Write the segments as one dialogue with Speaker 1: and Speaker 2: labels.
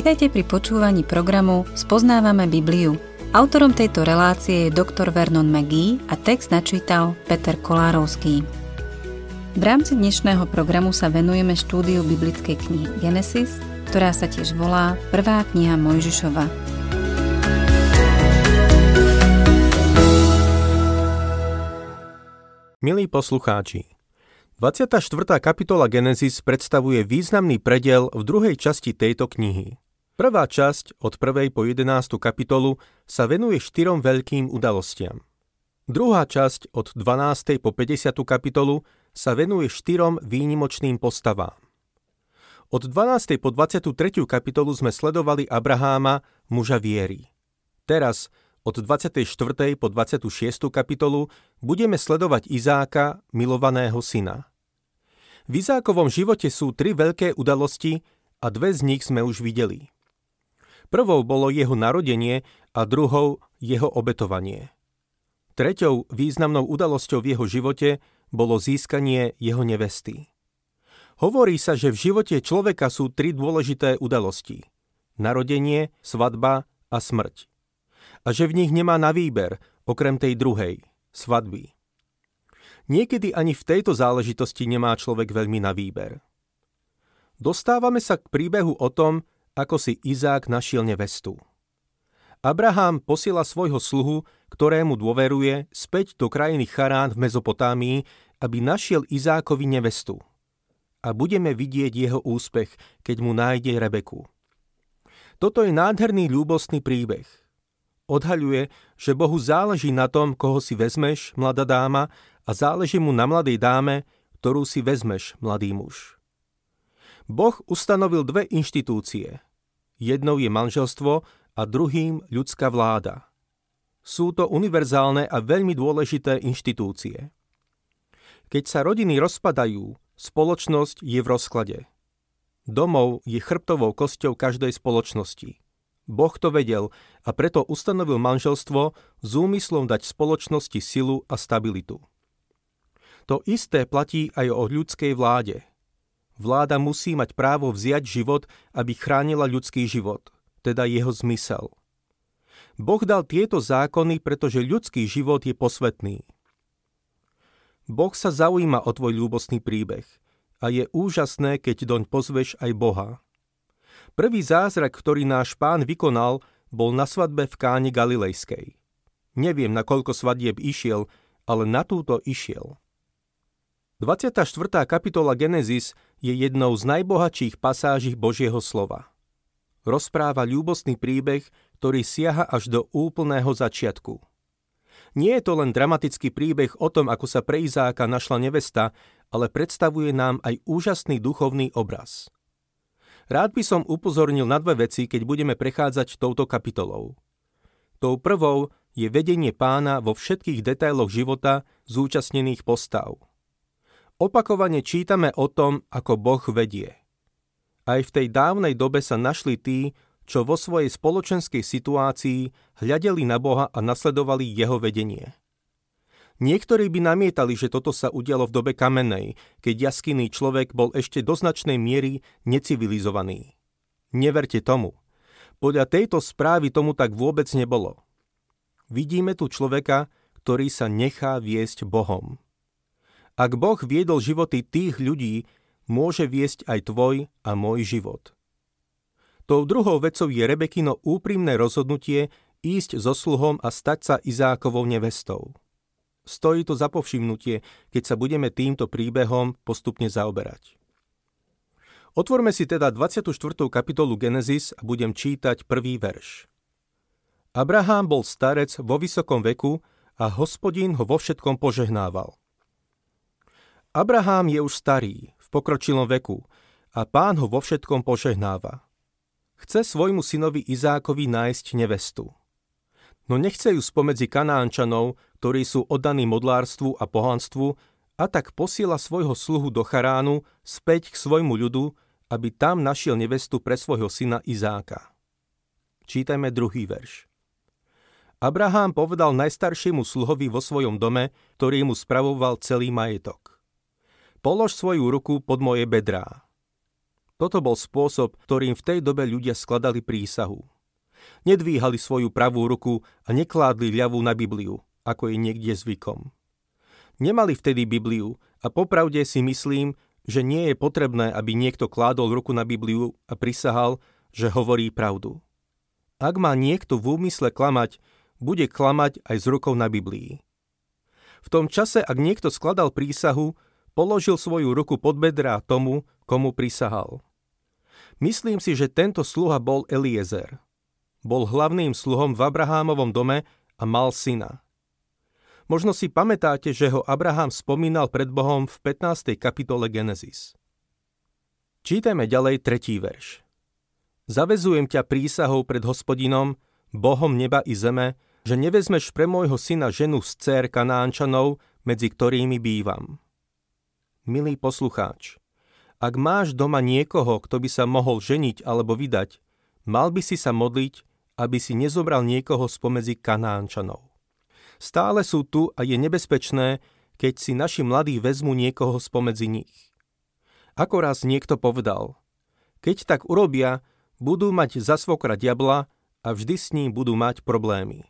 Speaker 1: Vitajte pri počúvaní programu Spoznávame Bibliu. Autorom tejto relácie je dr. Vernon McGee a text načítal Peter Kolárovský. V rámci dnešného programu sa venujeme štúdiu biblickej knihy Genesis, ktorá sa tiež volá Prvá kniha Mojžišova.
Speaker 2: Milí poslucháči, 24. kapitola Genesis predstavuje významný prediel v druhej časti tejto knihy. Prvá časť od 1. po 11. kapitolu sa venuje štyrom veľkým udalostiam. Druhá časť od 12. po 50. kapitolu sa venuje štyrom výnimočným postavám. Od 12. po 23. kapitolu sme sledovali Abraháma, muža viery. Teraz od 24. po 26. kapitolu budeme sledovať Izáka, milovaného syna. V Izákovom živote sú tri veľké udalosti a dve z nich sme už videli. Prvou bolo jeho narodenie a druhou jeho obetovanie. Treťou významnou udalosťou v jeho živote bolo získanie jeho nevesty. Hovorí sa, že v živote človeka sú tri dôležité udalosti. Narodenie, svadba a smrť. A že v nich nemá na výber, okrem tej druhej, svadby. Niekedy ani v tejto záležitosti nemá človek veľmi na výber. Dostávame sa k príbehu o tom, ako si Izák našiel nevestu. Abraham posiela svojho sluhu, ktorému dôveruje, späť do krajiny Charán v Mezopotámii, aby našiel Izákovi nevestu. A budeme vidieť jeho úspech, keď mu nájde Rebeku. Toto je nádherný ľúbostný príbeh. Odhaľuje, že Bohu záleží na tom, koho si vezmeš, mladá dáma, a záleží mu na mladej dáme, ktorú si vezmeš, mladý muž. Boh ustanovil dve inštitúcie. Jednou je manželstvo a druhým ľudská vláda. Sú to univerzálne a veľmi dôležité inštitúcie. Keď sa rodiny rozpadajú, spoločnosť je v rozklade. Domov je chrbtovou kosťou každej spoločnosti. Boh to vedel a preto ustanovil manželstvo s úmyslom dať spoločnosti silu a stabilitu. To isté platí aj o ľudskej vláde. Vláda musí mať právo vziať život, aby chránila ľudský život, teda jeho zmysel. Boh dal tieto zákony, pretože ľudský život je posvetný. Boh sa zaujíma o tvoj ľúbostný príbeh a je úžasné, keď doň pozveš aj Boha. Prvý zázrak, ktorý náš pán vykonal, bol na svadbe v Káne Galilejskej. Neviem, na koľko svadieb išiel, ale na túto išiel. 24. kapitola Genesis je jednou z najbohatších pasáží Božieho slova. Rozpráva ľúbostný príbeh, ktorý siaha až do úplného začiatku. Nie je to len dramatický príbeh o tom, ako sa pre Izáka našla nevesta, ale predstavuje nám aj úžasný duchovný obraz. Rád by som upozornil na dve veci, keď budeme prechádzať touto kapitolou. Tou prvou je vedenie pána vo všetkých detailoch života zúčastnených postav – Opakovane čítame o tom, ako Boh vedie. Aj v tej dávnej dobe sa našli tí, čo vo svojej spoločenskej situácii hľadeli na Boha a nasledovali jeho vedenie. Niektorí by namietali, že toto sa udialo v dobe kamenej, keď jaskinný človek bol ešte do značnej miery necivilizovaný. Neverte tomu. Podľa tejto správy tomu tak vôbec nebolo. Vidíme tu človeka, ktorý sa nechá viesť Bohom. Ak Boh viedol životy tých ľudí, môže viesť aj tvoj a môj život. Tou druhou vecou je Rebekino úprimné rozhodnutie ísť so sluhom a stať sa Izákovou nevestou. Stojí to za povšimnutie, keď sa budeme týmto príbehom postupne zaoberať. Otvorme si teda 24. kapitolu Genesis a budem čítať prvý verš. Abraham bol starec vo vysokom veku a hospodín ho vo všetkom požehnával. Abraham je už starý, v pokročilom veku a pán ho vo všetkom požehnáva. Chce svojmu synovi Izákovi nájsť nevestu. No nechce ju spomedzi Kanánčanov, ktorí sú oddaní modlárstvu a pohanstvu, a tak posiela svojho sluhu do Charánu späť k svojmu ľudu, aby tam našiel nevestu pre svojho syna Izáka. Čítajme druhý verš. Abraham povedal najstaršiemu sluhovi vo svojom dome, ktorý mu spravoval celý majetok polož svoju ruku pod moje bedrá. Toto bol spôsob, ktorým v tej dobe ľudia skladali prísahu. Nedvíhali svoju pravú ruku a nekládli ľavú na Bibliu, ako je niekde zvykom. Nemali vtedy Bibliu a popravde si myslím, že nie je potrebné, aby niekto kládol ruku na Bibliu a prisahal, že hovorí pravdu. Ak má niekto v úmysle klamať, bude klamať aj s rukou na Biblii. V tom čase, ak niekto skladal prísahu, položil svoju ruku pod bedrá tomu, komu prisahal. Myslím si, že tento sluha bol Eliezer. Bol hlavným sluhom v Abrahámovom dome a mal syna. Možno si pamätáte, že ho Abraham spomínal pred Bohom v 15. kapitole Genesis. Čítajme ďalej tretí verš. Zavezujem ťa prísahou pred hospodinom, Bohom neba i zeme, že nevezmeš pre môjho syna ženu z dcer Kanánčanov, medzi ktorými bývam. Milý poslucháč, ak máš doma niekoho, kto by sa mohol ženiť alebo vydať, mal by si sa modliť, aby si nezobral niekoho spomedzi Kanánčanov. Stále sú tu a je nebezpečné, keď si naši mladí vezmu niekoho spomedzi nich. Ako raz niekto povedal, keď tak urobia, budú mať za svokra diabla a vždy s ním budú mať problémy.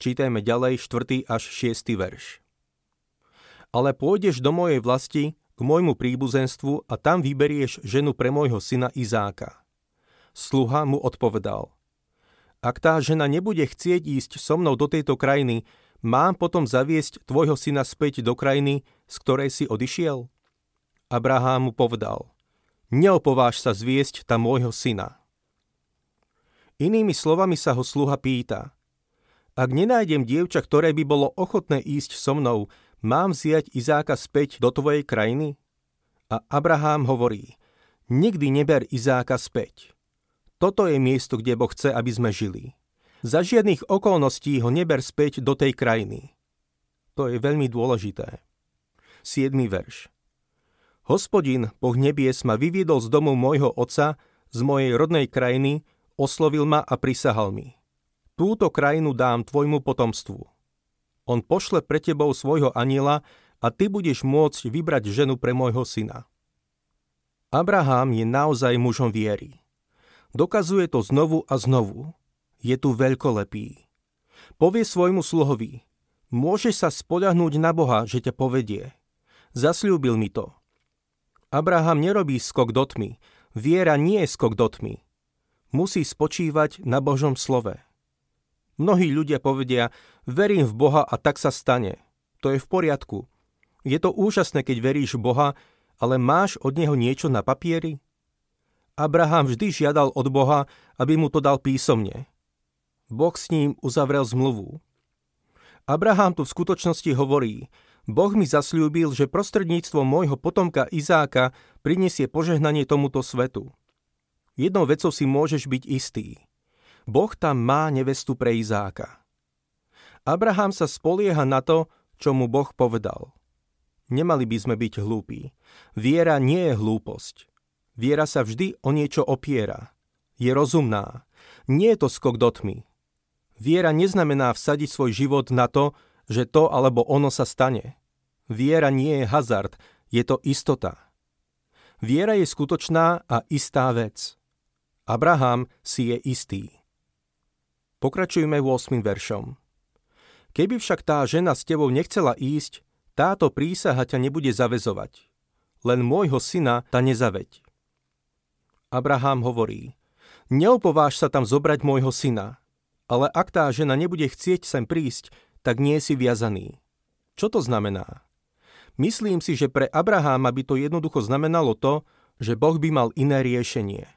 Speaker 2: Čítajme ďalej 4. až 6. verš. Ale pôjdeš do mojej vlasti, k môjmu príbuzenstvu a tam vyberieš ženu pre môjho syna Izáka. Sluha mu odpovedal. Ak tá žena nebude chcieť ísť so mnou do tejto krajiny, mám potom zaviesť tvojho syna späť do krajiny, z ktorej si odišiel? Abraham mu povedal. Neopováž sa zviesť tam môjho syna. Inými slovami sa ho sluha pýta. Ak nenájdem dievča, ktoré by bolo ochotné ísť so mnou, mám vziať Izáka späť do tvojej krajiny? A Abraham hovorí, nikdy neber Izáka späť. Toto je miesto, kde Boh chce, aby sme žili. Za žiadnych okolností ho neber späť do tej krajiny. To je veľmi dôležité. 7. verš. Hospodin, Boh nebies, ma vyviedol z domu môjho otca, z mojej rodnej krajiny, oslovil ma a prisahal mi. Túto krajinu dám tvojmu potomstvu. On pošle pre tebou svojho aniela a ty budeš môcť vybrať ženu pre môjho syna. Abraham je naozaj mužom viery. Dokazuje to znovu a znovu. Je tu veľkolepý. Povie svojmu sluhovi, môžeš sa spoľahnúť na Boha, že ťa povedie. Zasľúbil mi to. Abraham nerobí skok do tmy. Viera nie je skok do tmy. Musí spočívať na Božom slove. Mnohí ľudia povedia, verím v Boha a tak sa stane. To je v poriadku. Je to úžasné, keď veríš v Boha, ale máš od Neho niečo na papieri? Abraham vždy žiadal od Boha, aby mu to dal písomne. Boh s ním uzavrel zmluvu. Abraham tu v skutočnosti hovorí, Boh mi zasľúbil, že prostredníctvom môjho potomka Izáka prinesie požehnanie tomuto svetu. Jednou vecou si môžeš byť istý – Boh tam má nevestu pre Izáka. Abraham sa spolieha na to, čo mu Boh povedal. Nemali by sme byť hlúpi. Viera nie je hlúposť. Viera sa vždy o niečo opiera. Je rozumná. Nie je to skok do tmy. Viera neznamená vsadiť svoj život na to, že to alebo ono sa stane. Viera nie je hazard, je to istota. Viera je skutočná a istá vec. Abraham si je istý. Pokračujme 8. veršom. Keby však tá žena s tebou nechcela ísť, táto prísaha ťa nebude zavezovať. Len môjho syna ta nezaveď. Abraham hovorí, neopováž sa tam zobrať môjho syna, ale ak tá žena nebude chcieť sem prísť, tak nie si viazaný. Čo to znamená? Myslím si, že pre Abraháma by to jednoducho znamenalo to, že Boh by mal iné riešenie.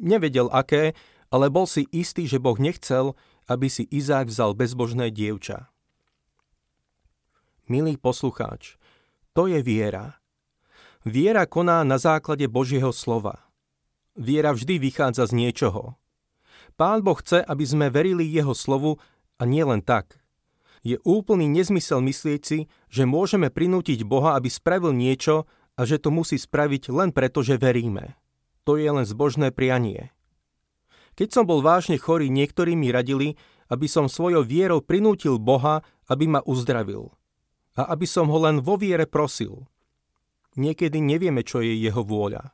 Speaker 2: Nevedel aké, ale bol si istý, že Boh nechcel, aby si Izák vzal bezbožné dievča. Milý poslucháč, to je viera. Viera koná na základe Božieho slova. Viera vždy vychádza z niečoho. Pán Boh chce, aby sme verili Jeho slovu a nie len tak. Je úplný nezmysel myslieť si, že môžeme prinútiť Boha, aby spravil niečo a že to musí spraviť len preto, že veríme. To je len zbožné prianie. Keď som bol vážne chorý, niektorí mi radili, aby som svojou vierou prinútil Boha, aby ma uzdravil. A aby som ho len vo viere prosil. Niekedy nevieme, čo je jeho vôľa.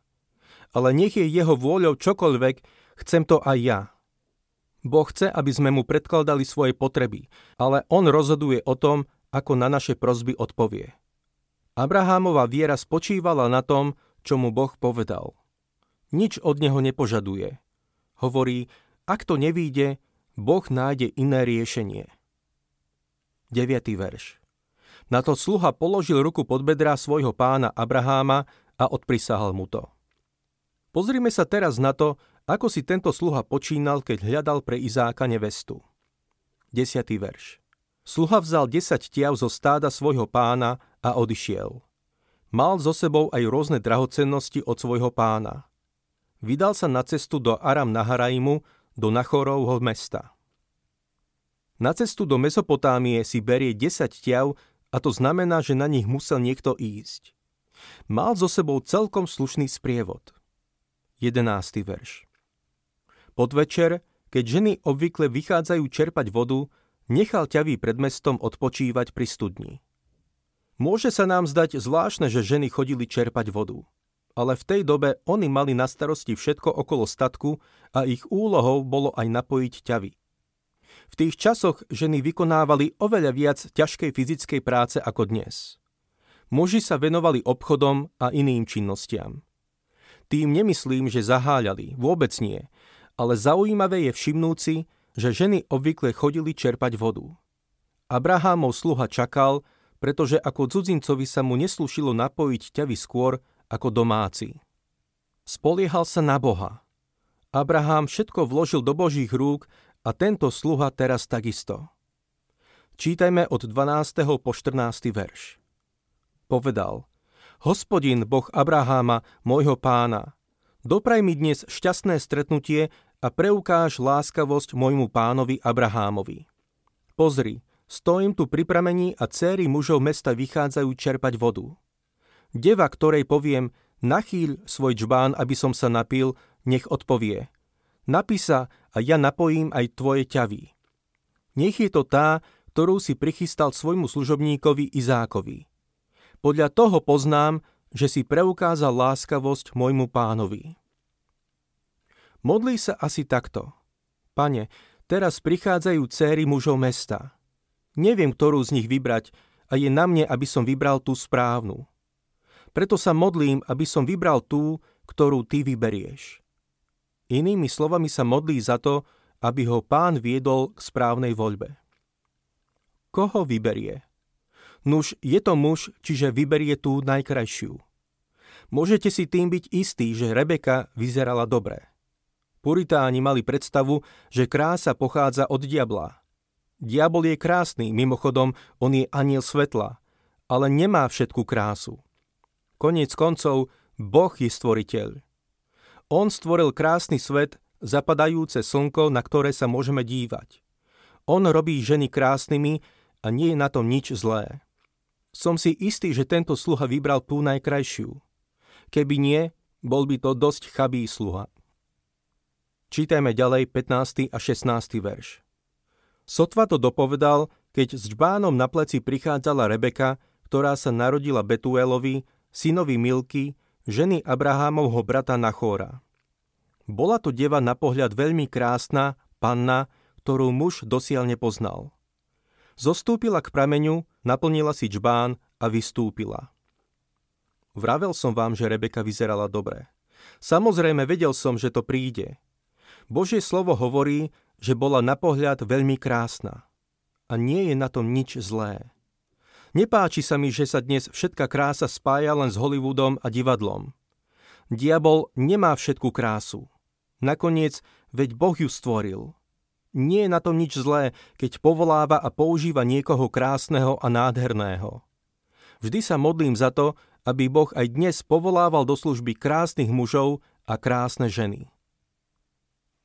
Speaker 2: ale nech je jeho vôľou čokoľvek, chcem to aj ja. Boh chce, aby sme mu predkladali svoje potreby, ale on rozhoduje o tom, ako na naše prozby odpovie. Abrahámova viera spočívala na tom, čo mu Boh povedal. Nič od neho nepožaduje. Hovorí, ak to nevíde, Boh nájde iné riešenie. 9. verš Na to sluha položil ruku pod bedrá svojho pána Abraháma a odprisahal mu to. Pozrime sa teraz na to, ako si tento sluha počínal, keď hľadal pre Izáka nevestu. 10. verš Sluha vzal 10 tiav zo stáda svojho pána a odišiel. Mal so sebou aj rôzne drahocennosti od svojho pána. Vydal sa na cestu do Aram Naharaimu, do Nachorovho mesta. Na cestu do Mesopotámie si berie 10 tiav a to znamená, že na nich musel niekto ísť. Mal so sebou celkom slušný sprievod – 11. verš. Podvečer, keď ženy obvykle vychádzajú čerpať vodu, nechal ťavý pred mestom odpočívať pri studni. Môže sa nám zdať zvláštne, že ženy chodili čerpať vodu. Ale v tej dobe oni mali na starosti všetko okolo statku a ich úlohou bolo aj napojiť ťavy. V tých časoch ženy vykonávali oveľa viac ťažkej fyzickej práce ako dnes. Muži sa venovali obchodom a iným činnostiam. Tým nemyslím, že zaháľali, vôbec nie, ale zaujímavé je všimnúci, že ženy obvykle chodili čerpať vodu. Abrahámov sluha čakal, pretože ako cudzincovi sa mu neslúšilo napojiť ťavy skôr ako domáci. Spoliehal sa na Boha. Abraham všetko vložil do Božích rúk a tento sluha teraz takisto. Čítajme od 12. po 14. verš. Povedal, Hospodin, Boh Abraháma, môjho pána, dopraj mi dnes šťastné stretnutie a preukáž láskavosť môjmu pánovi Abrahámovi. Pozri, stojím tu pri pramení a céry mužov mesta vychádzajú čerpať vodu. Deva, ktorej poviem, nachýľ svoj čbán, aby som sa napil, nech odpovie. Napísa a ja napojím aj tvoje ťavy. Nech je to tá, ktorú si prichystal svojmu služobníkovi Izákovi. Podľa toho poznám, že si preukázal láskavosť môjmu pánovi. Modlí sa asi takto. Pane, teraz prichádzajú céry mužov mesta. Neviem, ktorú z nich vybrať a je na mne, aby som vybral tú správnu. Preto sa modlím, aby som vybral tú, ktorú ty vyberieš. Inými slovami sa modlí za to, aby ho pán viedol k správnej voľbe. Koho vyberie? Nuž je to muž, čiže vyberie tú najkrajšiu. Môžete si tým byť istí, že Rebeka vyzerala dobre. Puritáni mali predstavu, že krása pochádza od diabla. Diabol je krásny, mimochodom, on je aniel svetla, ale nemá všetku krásu. Koniec koncov, Boh je stvoriteľ. On stvoril krásny svet, zapadajúce slnko, na ktoré sa môžeme dívať. On robí ženy krásnymi a nie je na tom nič zlé. Som si istý, že tento sluha vybral tú najkrajšiu. Keby nie, bol by to dosť chabý sluha. Čítajme ďalej 15. a 16. verš. Sotva to dopovedal, keď s džbánom na pleci prichádzala Rebeka, ktorá sa narodila Betuelovi, synovi Milky, ženy Abrahámovho brata Nachóra. Bola to deva na pohľad veľmi krásna, panna, ktorú muž dosiaľ nepoznal. Zostúpila k prameňu, naplnila si čbán a vystúpila. Vravel som vám, že Rebeka vyzerala dobre. Samozrejme, vedel som, že to príde. Božie slovo hovorí, že bola na pohľad veľmi krásna. A nie je na tom nič zlé. Nepáči sa mi, že sa dnes všetka krása spája len s Hollywoodom a divadlom. Diabol nemá všetku krásu. Nakoniec, veď Boh ju stvoril. Nie je na tom nič zlé, keď povoláva a používa niekoho krásneho a nádherného. Vždy sa modlím za to, aby Boh aj dnes povolával do služby krásnych mužov a krásne ženy.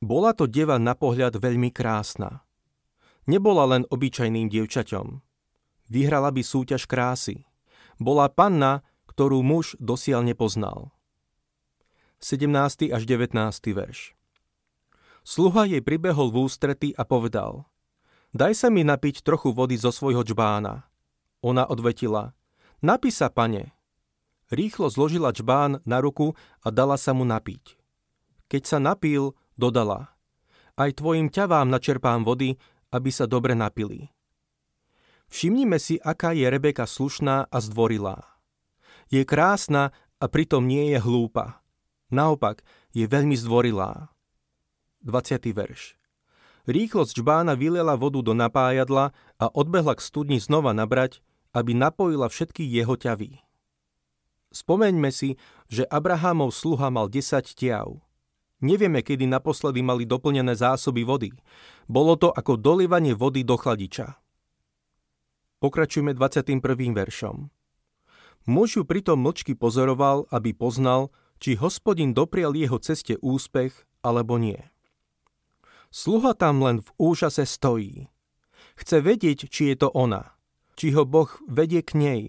Speaker 2: Bola to deva na pohľad veľmi krásna. Nebola len obyčajným dievčaťom. Vyhrala by súťaž krásy. Bola panna, ktorú muž dosiaľ nepoznal. 17. až 19. verš Sluha jej pribehol v ústrety a povedal Daj sa mi napiť trochu vody zo svojho džbána. Ona odvetila Napí sa, pane. Rýchlo zložila čbán na ruku a dala sa mu napiť. Keď sa napil, dodala. Aj tvojim ťavám načerpám vody, aby sa dobre napili. Všimnime si, aká je Rebeka slušná a zdvorilá. Je krásna a pritom nie je hlúpa. Naopak, je veľmi zdvorilá. 20. verš. Rýchlo z čbána vyliela vodu do napájadla a odbehla k studni znova nabrať, aby napojila všetky jeho ťavy. Spomeňme si, že Abrahamov sluha mal 10 tiav. Nevieme, kedy naposledy mali doplnené zásoby vody. Bolo to ako dolivanie vody do chladiča. Pokračujme 21. veršom. Muž ju pritom mlčky pozoroval, aby poznal, či hospodin doprial jeho ceste úspech alebo nie. Sluha tam len v úžase stojí. Chce vedieť, či je to ona, či ho Boh vedie k nej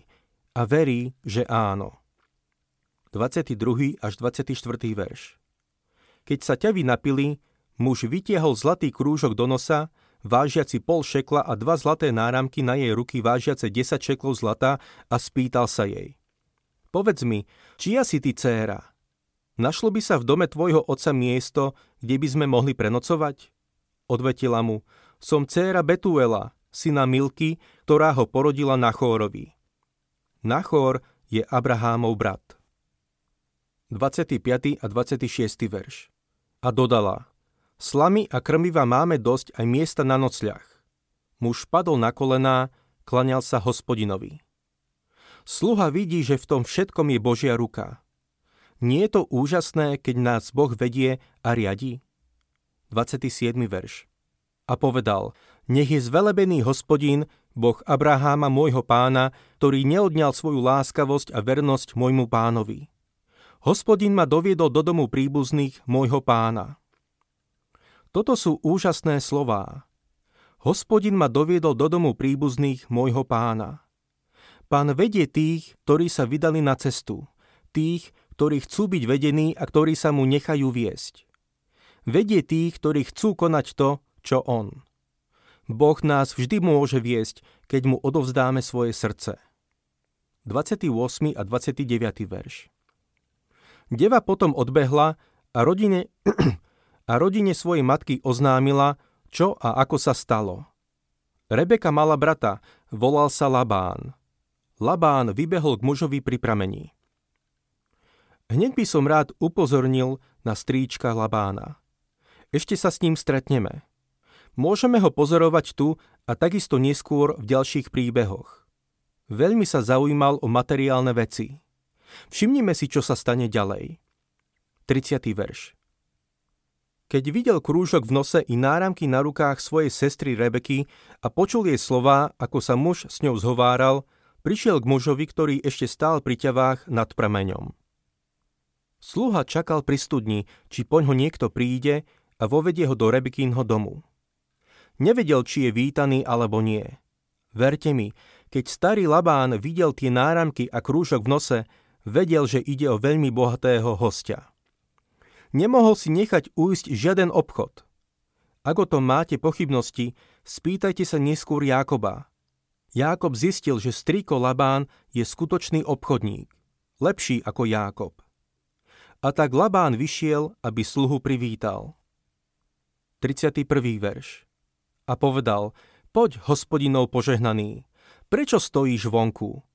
Speaker 2: a verí, že áno. 22. až 24. verš Keď sa ťavy napili, muž vytiahol zlatý krúžok do nosa, vážiaci pol šekla a dva zlaté náramky na jej ruky vážiace 10 šeklov zlata a spýtal sa jej. Povedz mi, čia si ty dcéra? Našlo by sa v dome tvojho otca miesto, kde by sme mohli prenocovať? Odvetila mu, som dcéra Betuela, syna Milky, ktorá ho porodila Nachórovi. Nachór je Abrahámov brat. 25. a 26. verš. A dodala, slamy a krmiva máme dosť aj miesta na nocľach. Muž padol na kolená, klaňal sa hospodinovi. Sluha vidí, že v tom všetkom je Božia ruka. Nie je to úžasné, keď nás Boh vedie a riadi? 27. verš. A povedal, nech je zvelebený hospodin, Boh Abraháma môjho pána, ktorý neodňal svoju láskavosť a vernosť môjmu pánovi Hospodin ma doviedol do domu príbuzných môjho pána. Toto sú úžasné slová. Hospodin ma doviedol do domu príbuzných môjho pána. Pán vedie tých, ktorí sa vydali na cestu, tých, ktorí chcú byť vedení a ktorí sa mu nechajú viesť. Vedie tých, ktorí chcú konať to, čo on. Boh nás vždy môže viesť, keď mu odovzdáme svoje srdce. 28. a 29. verš Deva potom odbehla a rodine, a rodine svojej matky oznámila, čo a ako sa stalo. Rebeka mala brata, volal sa Labán. Labán vybehol k mužovi pri pramení. Hneď by som rád upozornil na stríčka Labána. Ešte sa s ním stretneme. Môžeme ho pozorovať tu a takisto neskôr v ďalších príbehoch. Veľmi sa zaujímal o materiálne veci. Všimnime si, čo sa stane ďalej. 30. verš. Keď videl krúžok v nose i náramky na rukách svojej sestry Rebeky a počul jej slová, ako sa muž s ňou zhováral, prišiel k mužovi, ktorý ešte stál pri ťavách nad prameňom. Sluha čakal pri studni, či poň ho niekto príde a vovedie ho do Rebekínho domu. Nevedel, či je vítaný alebo nie. Verte mi, keď starý Labán videl tie náramky a krúžok v nose, vedel, že ide o veľmi bohatého hostia. Nemohol si nechať ujsť žiaden obchod. Ak o tom máte pochybnosti, spýtajte sa neskôr Jákoba. Jákob zistil, že strýko Labán je skutočný obchodník, lepší ako Jákob. A tak Labán vyšiel, aby sluhu privítal. 31. verš. A povedal, poď, hospodinov požehnaný, prečo stojíš vonku?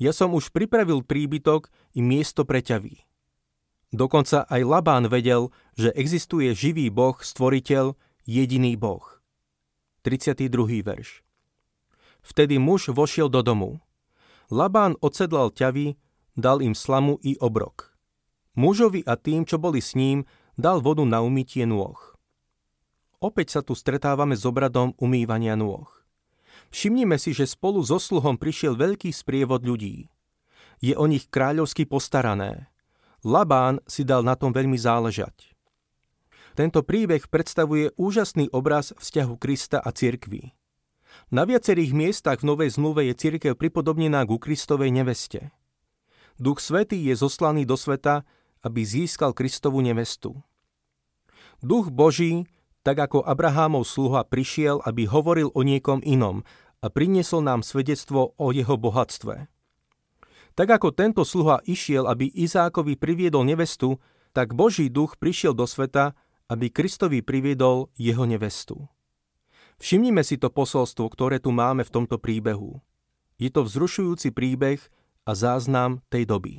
Speaker 2: Ja som už pripravil príbytok i miesto pre ťavy. Dokonca aj Labán vedel, že existuje živý Boh, stvoriteľ, jediný Boh. 32. verš. Vtedy muž vošiel do domu. Labán odsedlal ťavy, dal im slamu i obrok. Mužovi a tým, čo boli s ním, dal vodu na umytie nôh. Opäť sa tu stretávame s obradom umývania nôh. Všimnime si, že spolu so sluhom prišiel veľký sprievod ľudí. Je o nich kráľovsky postarané. Labán si dal na tom veľmi záležať. Tento príbeh predstavuje úžasný obraz vzťahu Krista a cirkvi. Na viacerých miestach v Novej zmluve je cirkev pripodobnená ku Kristovej neveste. Duch Svetý je zoslaný do sveta, aby získal Kristovu nevestu. Duch Boží tak ako Abrahámov sluha prišiel, aby hovoril o niekom inom a priniesol nám svedectvo o jeho bohatstve. Tak ako tento sluha išiel, aby Izákovi priviedol nevestu, tak Boží duch prišiel do sveta, aby Kristovi priviedol jeho nevestu. Všimnime si to posolstvo, ktoré tu máme v tomto príbehu. Je to vzrušujúci príbeh a záznam tej doby.